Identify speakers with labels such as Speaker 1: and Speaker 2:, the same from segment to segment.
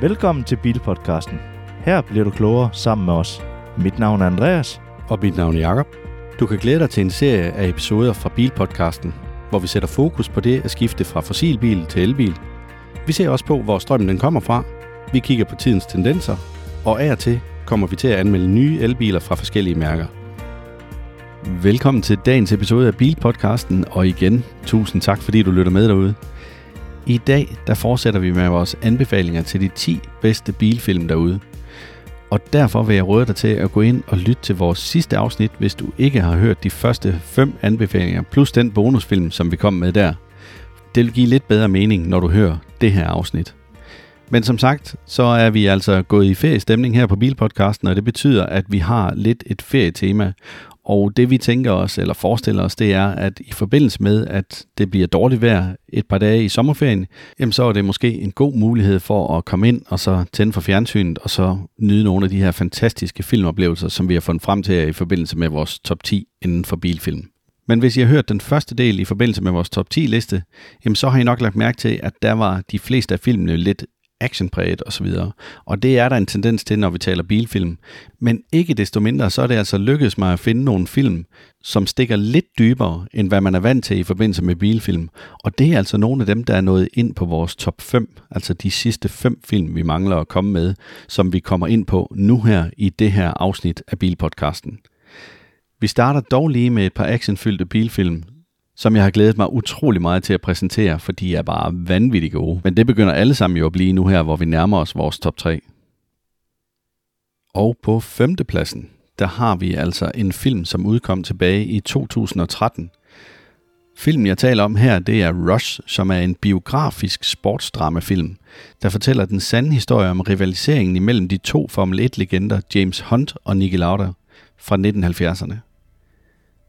Speaker 1: Velkommen til Bilpodcasten. Her bliver du klogere sammen med os. Mit navn er Andreas.
Speaker 2: Og mit navn er Jakob. Du kan glæde dig til en serie af episoder fra Bilpodcasten, hvor vi sætter fokus på det at skifte fra fossilbil til elbil. Vi ser også på, hvor strømmen den kommer fra. Vi kigger på tidens tendenser, og af og til kommer vi til at anmelde nye elbiler fra forskellige mærker. Velkommen til dagens episode af Bilpodcasten, og igen, tusind tak fordi du lytter med derude. I dag der fortsætter vi med vores anbefalinger til de 10 bedste bilfilm derude. Og derfor vil jeg råde dig til at gå ind og lytte til vores sidste afsnit, hvis du ikke har hørt de første 5 anbefalinger, plus den bonusfilm, som vi kom med der. Det vil give lidt bedre mening, når du hører det her afsnit. Men som sagt, så er vi altså gået i feriestemning her på Bilpodcasten, og det betyder, at vi har lidt et ferietema. Og det vi tænker os, eller forestiller os, det er, at i forbindelse med, at det bliver dårligt vejr et par dage i sommerferien, jamen så er det måske en god mulighed for at komme ind og så tænde for fjernsynet, og så nyde nogle af de her fantastiske filmoplevelser, som vi har fundet frem til i forbindelse med vores top 10 inden for bilfilm. Men hvis I har hørt den første del i forbindelse med vores top 10 liste, jamen så har I nok lagt mærke til, at der var de fleste af filmene lidt actionpræget osv. Og det er der en tendens til, når vi taler bilfilm. Men ikke desto mindre, så er det altså lykkedes mig at finde nogle film, som stikker lidt dybere, end hvad man er vant til i forbindelse med bilfilm. Og det er altså nogle af dem, der er nået ind på vores top 5, altså de sidste fem film, vi mangler at komme med, som vi kommer ind på nu her i det her afsnit af Bilpodcasten. Vi starter dog lige med et par actionfyldte bilfilm, som jeg har glædet mig utrolig meget til at præsentere, fordi er bare vanvittigt gode. Men det begynder alle sammen jo at blive nu her, hvor vi nærmer os vores top 3. Og på femtepladsen, der har vi altså en film, som udkom tilbage i 2013. Filmen, jeg taler om her, det er Rush, som er en biografisk sportsdramafilm, der fortæller den sande historie om rivaliseringen imellem de to Formel 1-legender James Hunt og Niki Lauda fra 1970'erne.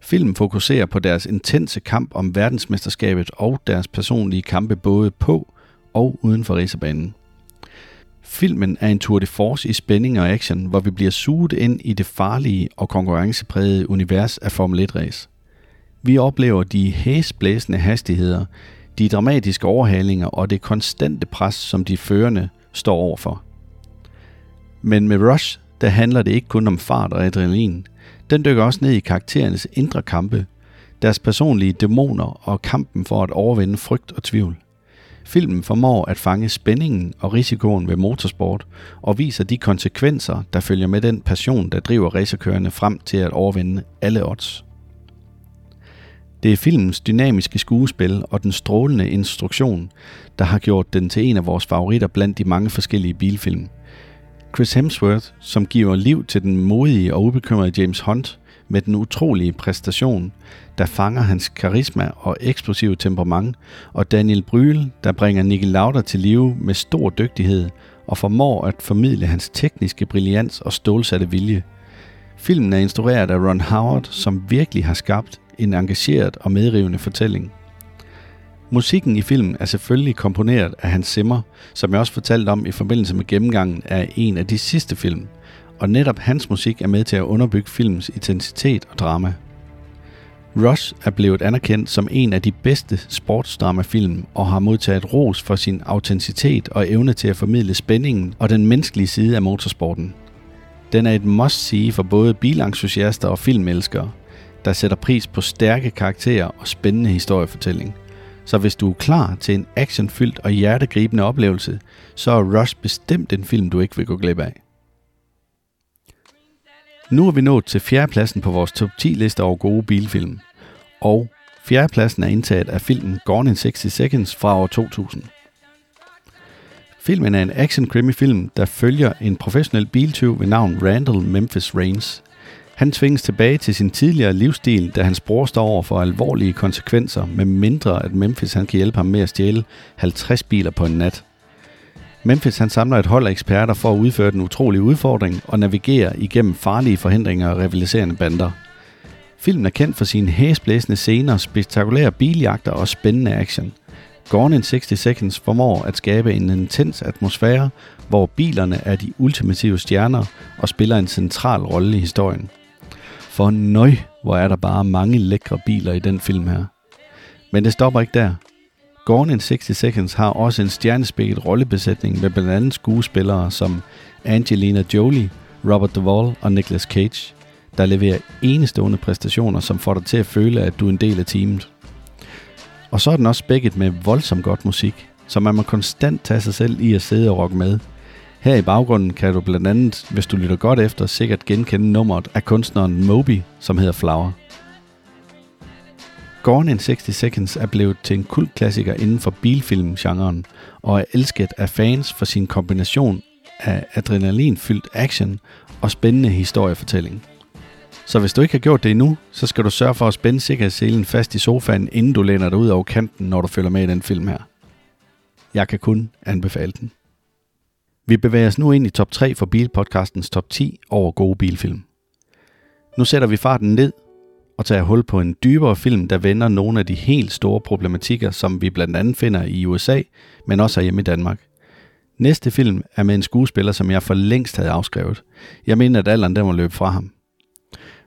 Speaker 2: Filmen fokuserer på deres intense kamp om verdensmesterskabet og deres personlige kampe både på og uden for racerbanen. Filmen er en tour de force i spænding og action, hvor vi bliver suget ind i det farlige og konkurrenceprægede univers af Formel 1-race. Vi oplever de hæsblæsende hastigheder, de dramatiske overhalinger og det konstante pres, som de førende står overfor. Men med Rush, der handler det ikke kun om fart og adrenalin – den dykker også ned i karakterernes indre kampe, deres personlige dæmoner og kampen for at overvinde frygt og tvivl. Filmen formår at fange spændingen og risikoen ved motorsport og viser de konsekvenser, der følger med den passion, der driver racerkørende frem til at overvinde alle odds. Det er filmens dynamiske skuespil og den strålende instruktion, der har gjort den til en af vores favoritter blandt de mange forskellige bilfilm – Chris Hemsworth, som giver liv til den modige og ubekymrede James Hunt med den utrolige præstation, der fanger hans karisma og eksplosive temperament, og Daniel Bryl, der bringer Nicky Lauder til live med stor dygtighed og formår at formidle hans tekniske brillans og stålsatte vilje. Filmen er instrueret af Ron Howard, som virkelig har skabt en engageret og medrivende fortælling. Musikken i filmen er selvfølgelig komponeret af Hans Zimmer, som jeg også fortalte om i forbindelse med gennemgangen af en af de sidste film, og netop hans musik er med til at underbygge filmens intensitet og drama. Rush er blevet anerkendt som en af de bedste sportsdramafilm og har modtaget ros for sin autenticitet og evne til at formidle spændingen og den menneskelige side af motorsporten. Den er et must-see for både bilentusiaster og filmelskere, der sætter pris på stærke karakterer og spændende historiefortælling – så hvis du er klar til en actionfyldt og hjertegribende oplevelse, så er Rush bestemt en film, du ikke vil gå glip af. Nu er vi nået til fjerdepladsen på vores top 10 liste over gode bilfilm. Og fjerdepladsen er indtaget af filmen Gone in 60 Seconds fra år 2000. Filmen er en action krimi film, der følger en professionel biltyv ved navn Randall Memphis Reigns, han tvinges tilbage til sin tidligere livsstil, da hans bror står over for alvorlige konsekvenser, med mindre at Memphis han kan hjælpe ham med at stjæle 50 biler på en nat. Memphis han samler et hold af eksperter for at udføre den utrolige udfordring og navigere igennem farlige forhindringer og rivaliserende bander. Filmen er kendt for sine hæsblæsende scener, spektakulære biljagter og spændende action. Gone in 60 Seconds formår at skabe en intens atmosfære, hvor bilerne er de ultimative stjerner og spiller en central rolle i historien. For nøj, hvor er der bare mange lækre biler i den film her. Men det stopper ikke der. Gone in 60 Seconds har også en stjernespækket rollebesætning med blandt andet skuespillere som Angelina Jolie, Robert Duvall og Nicolas Cage, der leverer enestående præstationer, som får dig til at føle, at du er en del af teamet. Og så er den også spækket med voldsomt godt musik, så man må konstant tage sig selv i at sidde og rocke med. Her i baggrunden kan du blandt andet, hvis du lytter godt efter, sikkert genkende nummeret af kunstneren Moby, som hedder Flower. Gone in 60 Seconds er blevet til en kultklassiker inden for bilfilmgenren og er elsket af fans for sin kombination af adrenalinfyldt action og spændende historiefortælling. Så hvis du ikke har gjort det endnu, så skal du sørge for at spænde sikkerhedsselen fast i sofaen, inden du læner dig ud over kanten, når du følger med i den film her. Jeg kan kun anbefale den. Vi bevæger os nu ind i top 3 for Bilpodcastens top 10 over gode bilfilm. Nu sætter vi farten ned og tager hul på en dybere film, der vender nogle af de helt store problematikker, som vi blandt andet finder i USA, men også hjemme i Danmark. Næste film er med en skuespiller, som jeg for længst havde afskrevet. Jeg mener, at alderen den må løbe fra ham.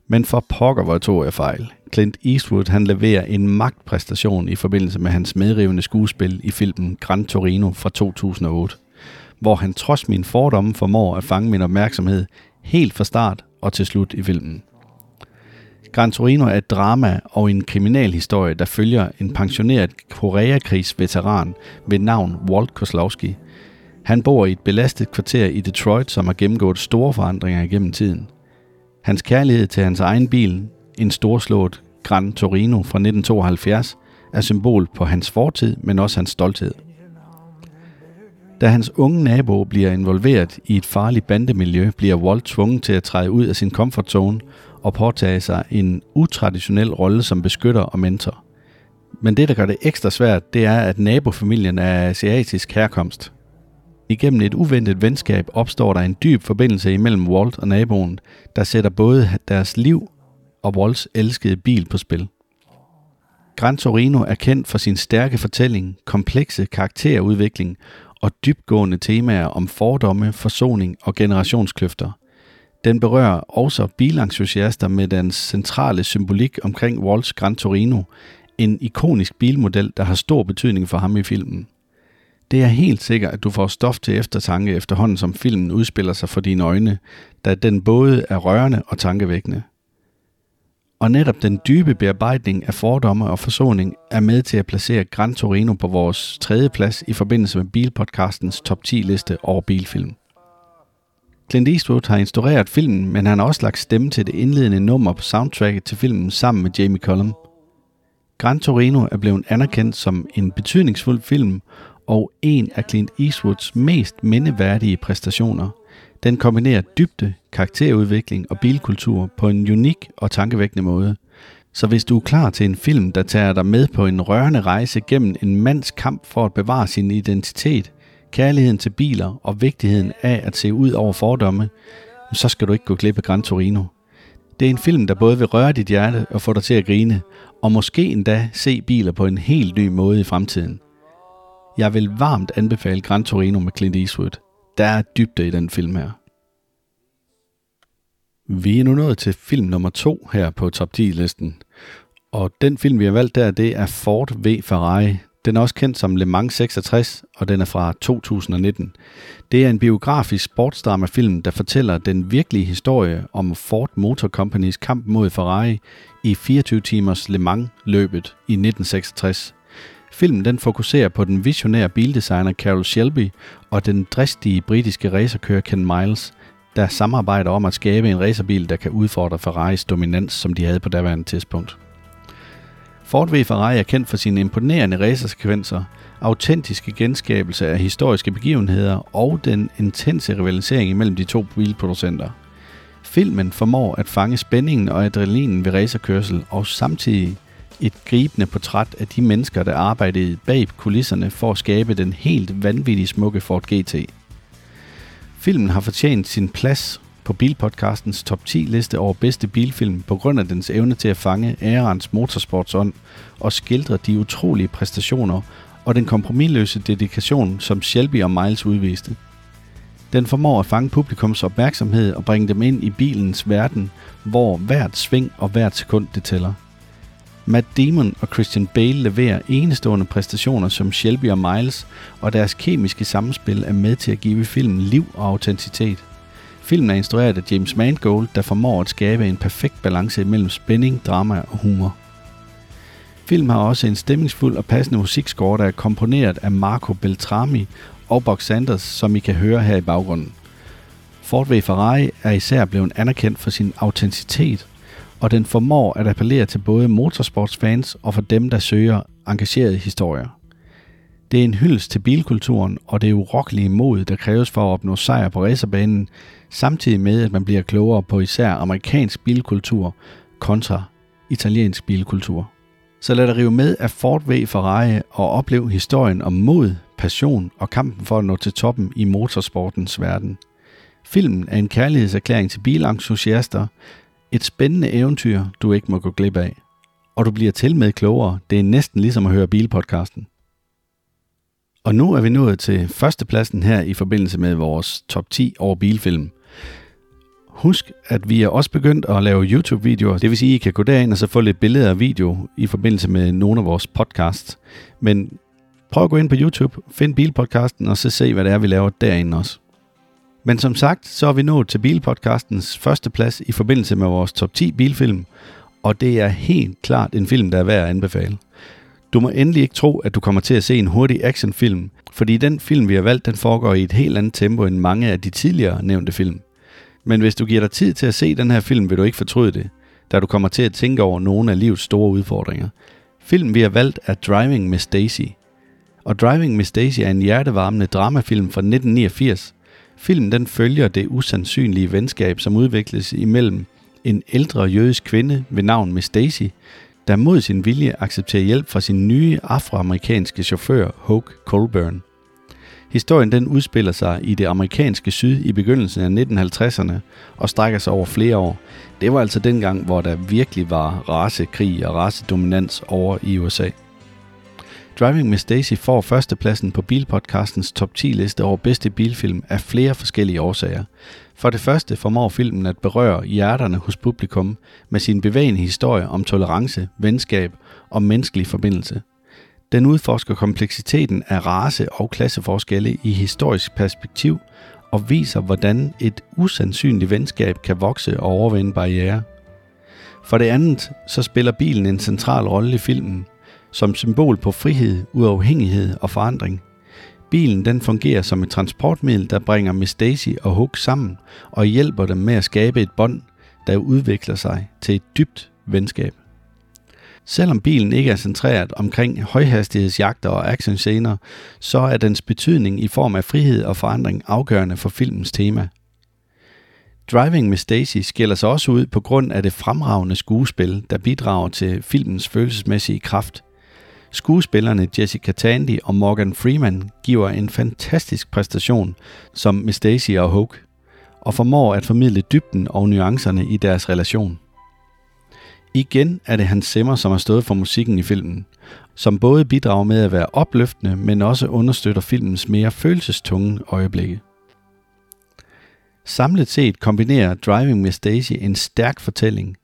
Speaker 2: Men for pokker, hvor tog jeg fejl. Clint Eastwood han leverer en magtpræstation i forbindelse med hans medrivende skuespil i filmen Gran Torino fra 2008, hvor han trods min fordomme formår at fange min opmærksomhed helt fra start og til slut i filmen. Gran Torino er et drama og en kriminalhistorie, der følger en pensioneret Koreakrigsveteran ved navn Walt Koslowski. Han bor i et belastet kvarter i Detroit, som har gennemgået store forandringer igennem tiden – Hans kærlighed til hans egen bil, en storslået Gran Torino fra 1972, er symbol på hans fortid, men også hans stolthed. Da hans unge nabo bliver involveret i et farligt bandemiljø, bliver Walt tvunget til at træde ud af sin comfort zone og påtage sig en utraditionel rolle som beskytter og mentor. Men det, der gør det ekstra svært, det er, at nabofamilien er asiatisk herkomst – Igennem et uventet venskab opstår der en dyb forbindelse imellem Walt og naboen, der sætter både deres liv og Walts elskede bil på spil. Gran Torino er kendt for sin stærke fortælling, komplekse karakterudvikling og dybgående temaer om fordomme, forsoning og generationskløfter. Den berører også bilentusiaster med dens centrale symbolik omkring Walls Gran Torino, en ikonisk bilmodel, der har stor betydning for ham i filmen. Det er helt sikkert, at du får stof til eftertanke efterhånden, som filmen udspiller sig for dine øjne, da den både er rørende og tankevækkende. Og netop den dybe bearbejdning af fordomme og forsoning er med til at placere Gran Torino på vores tredje plads i forbindelse med Bilpodcastens top 10 liste over bilfilm. Clint Eastwood har instrueret filmen, men han har også lagt stemme til det indledende nummer på soundtracket til filmen sammen med Jamie Cullum. Gran Torino er blevet anerkendt som en betydningsfuld film, og en af Clint Eastwoods mest mindeværdige præstationer. Den kombinerer dybde, karakterudvikling og bilkultur på en unik og tankevækkende måde. Så hvis du er klar til en film, der tager dig med på en rørende rejse gennem en mands kamp for at bevare sin identitet, kærligheden til biler og vigtigheden af at se ud over fordomme, så skal du ikke gå glip af Gran Torino. Det er en film, der både vil røre dit hjerte og få dig til at grine, og måske endda se biler på en helt ny måde i fremtiden – jeg vil varmt anbefale Gran Torino med Clint Eastwood. Der er dybde i den film her. Vi er nu nået til film nummer to her på top 10 listen. Og den film, vi har valgt der, det er Ford V Ferrari. Den er også kendt som Le Mans 66, og den er fra 2019. Det er en biografisk sportsdrama-film, der fortæller den virkelige historie om Ford Motor Companys kamp mod Ferrari i 24 timers Le Mans-løbet i 1966. Filmen den fokuserer på den visionære bildesigner Carol Shelby og den dristige britiske racerkører Ken Miles, der samarbejder om at skabe en racerbil, der kan udfordre Ferraris dominans, som de havde på daværende tidspunkt. Ford V Ferrari er kendt for sine imponerende racersekvenser, autentiske genskabelse af historiske begivenheder og den intense rivalisering mellem de to bilproducenter. Filmen formår at fange spændingen og adrenalinen ved racerkørsel og samtidig et gribende portræt af de mennesker, der arbejdede bag kulisserne for at skabe den helt vanvittigt smukke Ford GT. Filmen har fortjent sin plads på Bilpodcastens top 10 liste over bedste bilfilm på grund af dens evne til at fange ærens motorsportsånd og skildre de utrolige præstationer og den kompromilløse dedikation, som Shelby og Miles udviste. Den formår at fange publikums opmærksomhed og bringe dem ind i bilens verden, hvor hvert sving og hvert sekund det tæller. Matt Damon og Christian Bale leverer enestående præstationer som Shelby og Miles, og deres kemiske samspil er med til at give filmen liv og autenticitet. Filmen er instrueret af James Mangold, der formår at skabe en perfekt balance mellem spænding, drama og humor. Filmen har også en stemningsfuld og passende musikscore, der er komponeret af Marco Beltrami og Box Sanders, som I kan høre her i baggrunden. Ford V Ferrari er især blevet anerkendt for sin autenticitet, og den formår at appellere til både motorsportsfans og for dem, der søger engagerede historier. Det er en hyldest til bilkulturen og det urokkelige mod, der kræves for at opnå sejr på racerbanen, samtidig med at man bliver klogere på især amerikansk bilkultur kontra italiensk bilkultur. Så lad dig rive med af Ford V Ferrari og oplev historien om mod, passion og kampen for at nå til toppen i motorsportens verden. Filmen er en kærlighedserklæring til bilentusiaster, et spændende eventyr, du ikke må gå glip af. Og du bliver til med klogere. Det er næsten ligesom at høre bilpodcasten. Og nu er vi nået til førstepladsen her i forbindelse med vores top 10 over bilfilm. Husk, at vi er også begyndt at lave YouTube-videoer. Det vil sige, at I kan gå derind og så få lidt billeder og video i forbindelse med nogle af vores podcasts. Men prøv at gå ind på YouTube, find Bilpodcasten og så se, hvad det er, vi laver derinde også. Men som sagt, så er vi nået til Bilpodcastens første plads i forbindelse med vores top 10 bilfilm, og det er helt klart en film, der er værd at anbefale. Du må endelig ikke tro, at du kommer til at se en hurtig actionfilm, fordi den film, vi har valgt, den foregår i et helt andet tempo end mange af de tidligere nævnte film. Men hvis du giver dig tid til at se den her film, vil du ikke fortryde det, da du kommer til at tænke over nogle af livets store udfordringer. Filmen, vi har valgt, er Driving Miss Daisy. Og Driving Miss Daisy er en hjertevarmende dramafilm fra 1989. Filmen den følger det usandsynlige venskab, som udvikles imellem en ældre jødisk kvinde ved navn Miss Daisy, der mod sin vilje accepterer hjælp fra sin nye afroamerikanske chauffør, Hoke Colburn. Historien den udspiller sig i det amerikanske syd i begyndelsen af 1950'erne og strækker sig over flere år. Det var altså dengang, hvor der virkelig var racekrig og racedominans over i USA. Driving Miss Daisy får førstepladsen på Bilpodcastens top 10 liste over bedste bilfilm af flere forskellige årsager. For det første formår filmen at berøre hjerterne hos publikum med sin bevægende historie om tolerance, venskab og menneskelig forbindelse. Den udforsker kompleksiteten af race- og klasseforskelle i historisk perspektiv og viser, hvordan et usandsynligt venskab kan vokse og overvinde barriere. For det andet, så spiller bilen en central rolle i filmen, som symbol på frihed, uafhængighed og forandring. Bilen den fungerer som et transportmiddel, der bringer Miss Daisy og Hook sammen og hjælper dem med at skabe et bånd, der udvikler sig til et dybt venskab. Selvom bilen ikke er centreret omkring højhastighedsjagter og actionscener, så er dens betydning i form af frihed og forandring afgørende for filmens tema. Driving Miss Stacy skiller sig også ud på grund af det fremragende skuespil, der bidrager til filmens følelsesmæssige kraft. Skuespillerne Jessica Tandy og Morgan Freeman giver en fantastisk præstation som Miss Stacy og Hoke, og formår at formidle dybden og nuancerne i deres relation. Igen er det Hans Zimmer, som har stået for musikken i filmen, som både bidrager med at være opløftende, men også understøtter filmens mere følelsestunge øjeblikke. Samlet set kombinerer Driving Miss Daisy en stærk fortælling,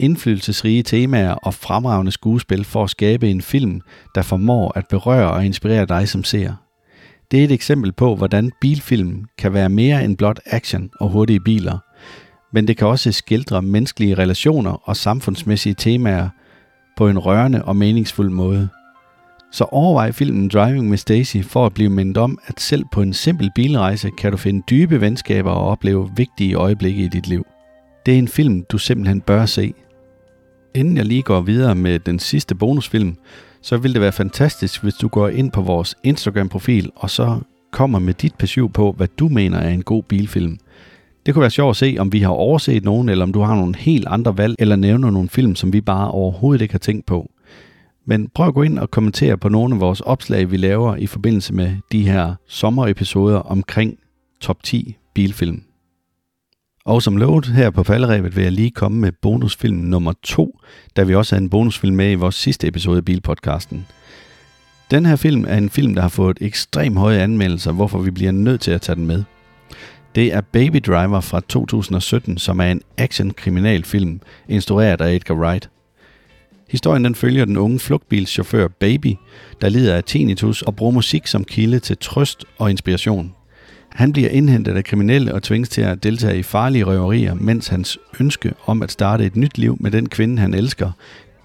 Speaker 2: indflydelsesrige temaer og fremragende skuespil for at skabe en film, der formår at berøre og inspirere dig som ser. Det er et eksempel på, hvordan bilfilm kan være mere end blot action og hurtige biler, men det kan også skildre menneskelige relationer og samfundsmæssige temaer på en rørende og meningsfuld måde. Så overvej filmen Driving Miss Daisy for at blive mindet om, at selv på en simpel bilrejse kan du finde dybe venskaber og opleve vigtige øjeblikke i dit liv. Det er en film, du simpelthen bør se. Inden jeg lige går videre med den sidste bonusfilm, så vil det være fantastisk, hvis du går ind på vores Instagram-profil og så kommer med dit besøg på, hvad du mener er en god bilfilm – det kunne være sjovt at se, om vi har overset nogen, eller om du har nogle helt andre valg, eller nævner nogle film, som vi bare overhovedet ikke har tænkt på. Men prøv at gå ind og kommentere på nogle af vores opslag, vi laver i forbindelse med de her sommerepisoder omkring top 10 bilfilm. Og som lovet her på falderæbet vil jeg lige komme med bonusfilm nummer 2, da vi også har en bonusfilm med i vores sidste episode af Bilpodcasten. Den her film er en film, der har fået ekstremt høje anmeldelser, hvorfor vi bliver nødt til at tage den med. Det er Baby Driver fra 2017, som er en action-kriminalfilm, instrueret af Edgar Wright. Historien den følger den unge flugtbilschauffør Baby, der lider af tinnitus og bruger musik som kilde til trøst og inspiration. Han bliver indhentet af kriminelle og tvinges til at deltage i farlige røverier, mens hans ønske om at starte et nyt liv med den kvinde, han elsker,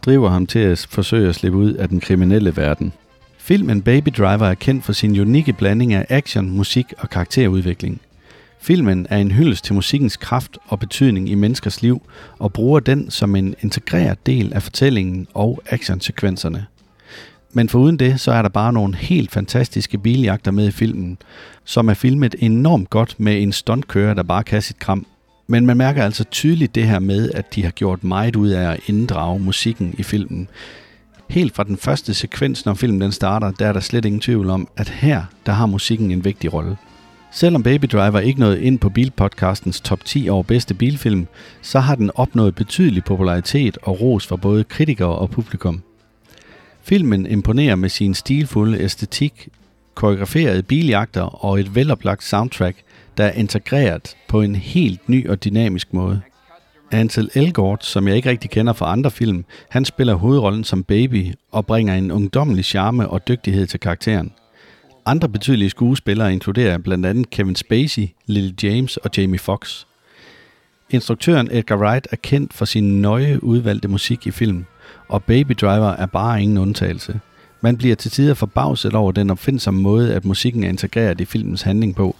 Speaker 2: driver ham til at forsøge at slippe ud af den kriminelle verden. Filmen Baby Driver er kendt for sin unikke blanding af action, musik og karakterudvikling. Filmen er en hyldest til musikkens kraft og betydning i menneskers liv, og bruger den som en integreret del af fortællingen og actionsekvenserne. Men foruden det, så er der bare nogle helt fantastiske biljagter med i filmen, som er filmet enormt godt med en stuntkører, der bare kan sit kram. Men man mærker altså tydeligt det her med, at de har gjort meget ud af at inddrage musikken i filmen. Helt fra den første sekvens, når filmen den starter, der er der slet ingen tvivl om, at her, der har musikken en vigtig rolle. Selvom Baby Driver ikke nåede ind på Bilpodcastens top 10 over bedste bilfilm, så har den opnået betydelig popularitet og ros fra både kritikere og publikum. Filmen imponerer med sin stilfulde æstetik, koreograferede biljagter og et veloplagt soundtrack, der er integreret på en helt ny og dynamisk måde. Ansel Elgort, som jeg ikke rigtig kender fra andre film, han spiller hovedrollen som baby og bringer en ungdommelig charme og dygtighed til karakteren. Andre betydelige skuespillere inkluderer blandt andet Kevin Spacey, Lily James og Jamie Foxx. Instruktøren Edgar Wright er kendt for sin nøje udvalgte musik i film, og Baby Driver er bare ingen undtagelse. Man bliver til tider forbavset over den opfindsomme måde, at musikken er integreret i filmens handling på,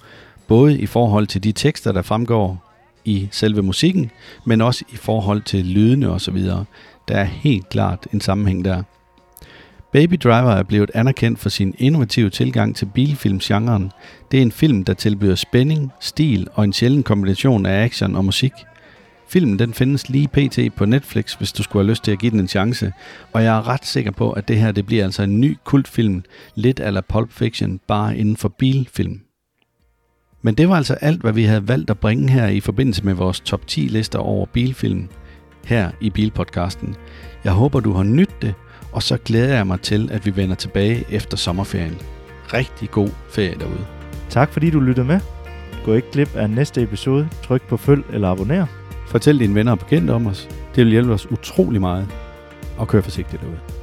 Speaker 2: både i forhold til de tekster, der fremgår i selve musikken, men også i forhold til lydene osv. Der er helt klart en sammenhæng der. Baby Driver er blevet anerkendt for sin innovative tilgang til bilfilmsgenren. Det er en film, der tilbyder spænding, stil og en sjælden kombination af action og musik. Filmen den findes lige pt. på Netflix, hvis du skulle have lyst til at give den en chance. Og jeg er ret sikker på, at det her det bliver altså en ny kultfilm, lidt ala Pulp Fiction, bare inden for bilfilm. Men det var altså alt, hvad vi havde valgt at bringe her i forbindelse med vores top 10 lister over bilfilm her i Bilpodcasten. Jeg håber, du har nydt det, og så glæder jeg mig til, at vi vender tilbage efter sommerferien. Rigtig god ferie derude.
Speaker 1: Tak fordi du lyttede med. Gå ikke glip af næste episode. Tryk på følg eller abonner.
Speaker 2: Fortæl dine venner og bekendte om os. Det vil hjælpe os utrolig meget. Og kør forsigtigt derude.